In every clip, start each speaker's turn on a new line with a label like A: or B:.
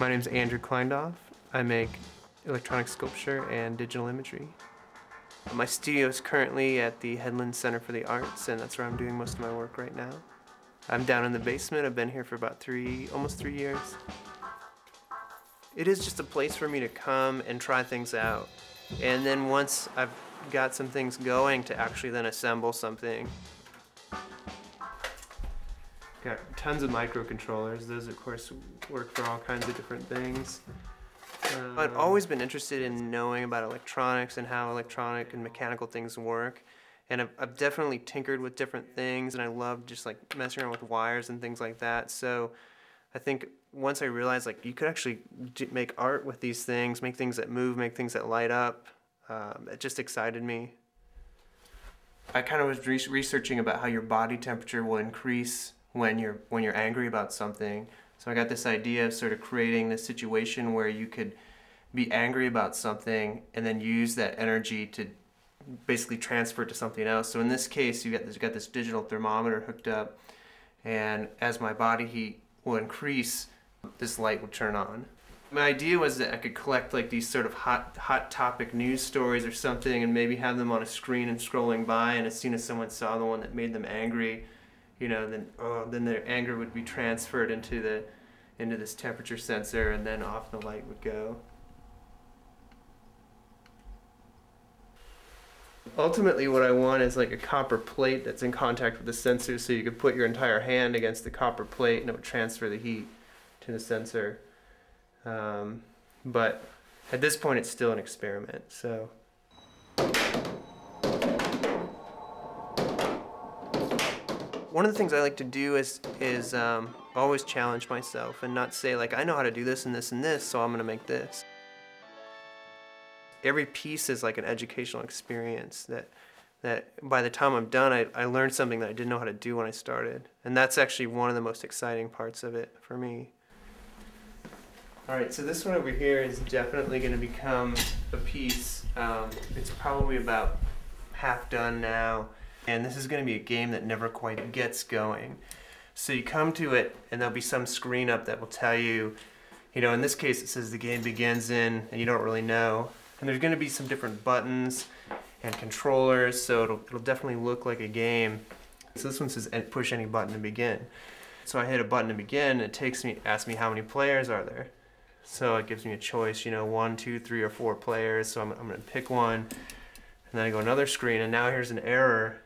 A: My name is Andrew Kleindoff. I make electronic sculpture and digital imagery. My studio is currently at the Headland Center for the Arts, and that's where I'm doing most of my work right now. I'm down in the basement. I've been here for about three, almost three years. It is just a place for me to come and try things out. And then once I've got some things going, to actually then assemble something. Got tons of microcontrollers. Those, of course, work for all kinds of different things. Um, I've always been interested in knowing about electronics and how electronic and mechanical things work. And I've, I've definitely tinkered with different things, and I love just like messing around with wires and things like that. So I think once I realized like you could actually d- make art with these things, make things that move, make things that light up, um, it just excited me. I kind of was re- researching about how your body temperature will increase when you're when you're angry about something. So I got this idea of sort of creating this situation where you could be angry about something and then use that energy to basically transfer it to something else. So in this case, you got this, you got this digital thermometer hooked up, and as my body heat will increase, this light will turn on. My idea was that I could collect like these sort of hot hot topic news stories or something, and maybe have them on a screen and scrolling by. And as soon as someone saw the one that made them angry, you know, then oh, then their anger would be transferred into the into this temperature sensor, and then off the light would go. Ultimately, what I want is like a copper plate that's in contact with the sensor, so you could put your entire hand against the copper plate, and it would transfer the heat to the sensor. Um, but at this point, it's still an experiment. So. One of the things I like to do is is um, always challenge myself and not say like I know how to do this and this and this, so I'm gonna make this. Every piece is like an educational experience that that by the time I'm done, I, I learned something that I didn't know how to do when I started, and that's actually one of the most exciting parts of it for me. All right, so this one over here is definitely going to become a piece. Um, it's probably about half done now, and this is going to be a game that never quite gets going. So you come to it, and there'll be some screen up that will tell you, you know, in this case it says the game begins in, and you don't really know. And there's going to be some different buttons and controllers, so it'll, it'll definitely look like a game. So this one says push any button to begin. So I hit a button to begin, and it takes me, asks me how many players are there. So it gives me a choice, you know, one, two, three, or four players. So I'm, I'm going to pick one. And then I go another screen, and now here's an error.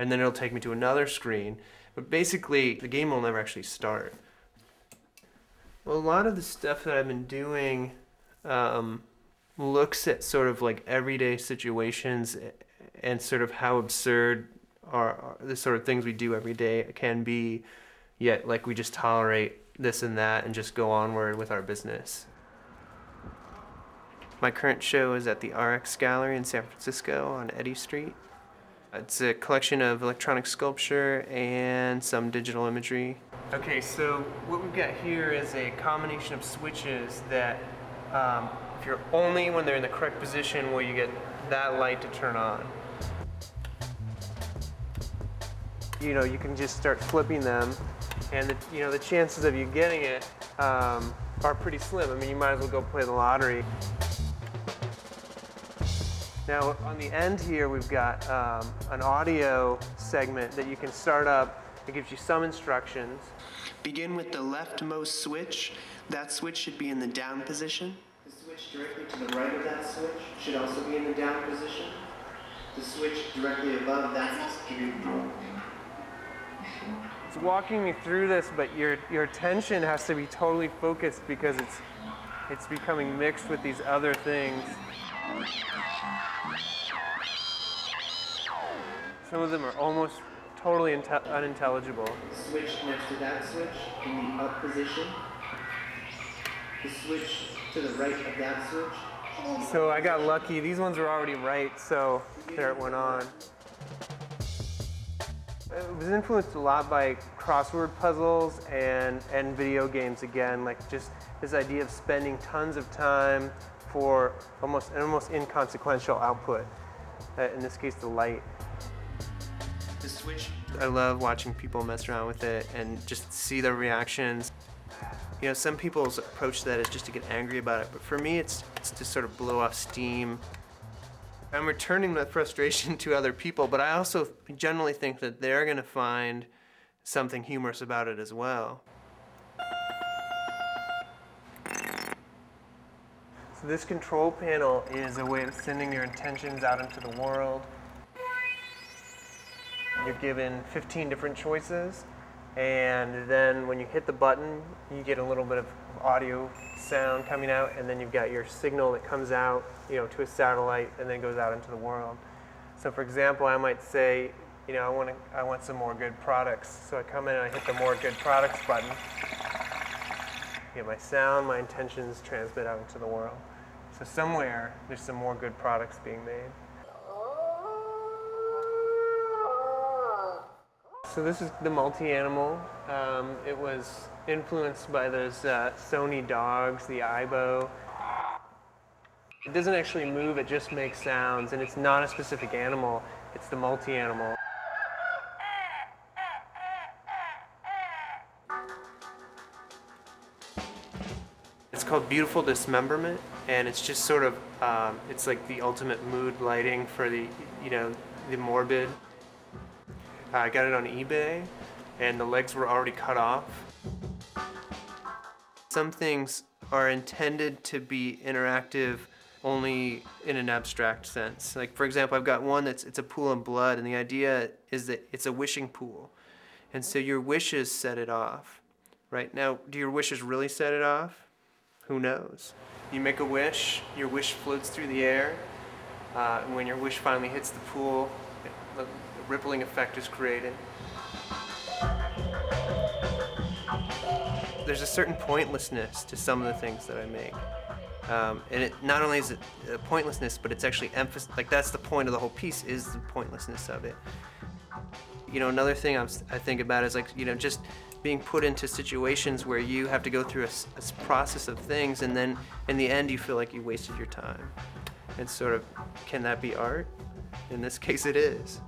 A: And then it'll take me to another screen. But basically, the game will never actually start. Well, a lot of the stuff that I've been doing um, looks at sort of like everyday situations and sort of how absurd are, the sort of things we do every day can be, yet like we just tolerate this and that and just go onward with our business. My current show is at the RX Gallery in San Francisco on Eddy Street. It's a collection of electronic sculpture and some digital imagery. Okay, so what we've got here is a combination of switches that, um, if you're only when they're in the correct position, will you get that light to turn on. You know, you can just start flipping them and the, you know the chances of you getting it um, are pretty slim. I mean, you might as well go play the lottery. Now on the end here, we've got um, an audio segment that you can start up. It gives you some instructions. Begin with the leftmost switch. That switch should be in the down position. The switch directly to the right of that switch should also be in the down position. The switch directly above that it's walking me through this, but your your attention has to be totally focused because it's it's becoming mixed with these other things. Some of them are almost totally unintelligible. Switch next to that switch in the up position. The switch to the right of that switch. So I got lucky. These ones were already right, so there it went on. It was influenced a lot by crossword puzzles and, and video games again, like just this idea of spending tons of time for almost an almost inconsequential output. Uh, in this case, the light. The switch. I love watching people mess around with it and just see their reactions. You know, some people's approach to that is just to get angry about it, but for me, it's, it's to sort of blow off steam. I'm returning that frustration to other people, but I also generally think that they're going to find something humorous about it as well. So this control panel is a way of sending your intentions out into the world. You're given 15 different choices, and then when you hit the button, you get a little bit of audio sound coming out, and then you've got your signal that comes out, you know, to a satellite, and then goes out into the world. So, for example, I might say, you know, I want to, I want some more good products. So I come in and I hit the more good products button. Get my sound, my intentions transmit out into the world. So somewhere there's some more good products being made. So this is the multi-animal. Um, it was influenced by those uh, Sony dogs, the Aibo. It doesn't actually move, it just makes sounds, and it's not a specific animal, it's the multi-animal. Called Beautiful Dismemberment, and it's just sort of, um, it's like the ultimate mood lighting for the, you know, the morbid. I got it on eBay, and the legs were already cut off. Some things are intended to be interactive only in an abstract sense. Like for example, I've got one that's it's a pool of blood, and the idea is that it's a wishing pool, and so your wishes set it off. Right now, do your wishes really set it off? Who knows? You make a wish, your wish floats through the air, uh, and when your wish finally hits the pool, a rippling effect is created. There's a certain pointlessness to some of the things that I make. Um, and it not only is it a pointlessness, but it's actually emphasis. Like that's the point of the whole piece is the pointlessness of it. You know, another thing I'm, I think about is like you know just being put into situations where you have to go through a, a process of things, and then in the end you feel like you wasted your time. And sort of, can that be art? In this case, it is.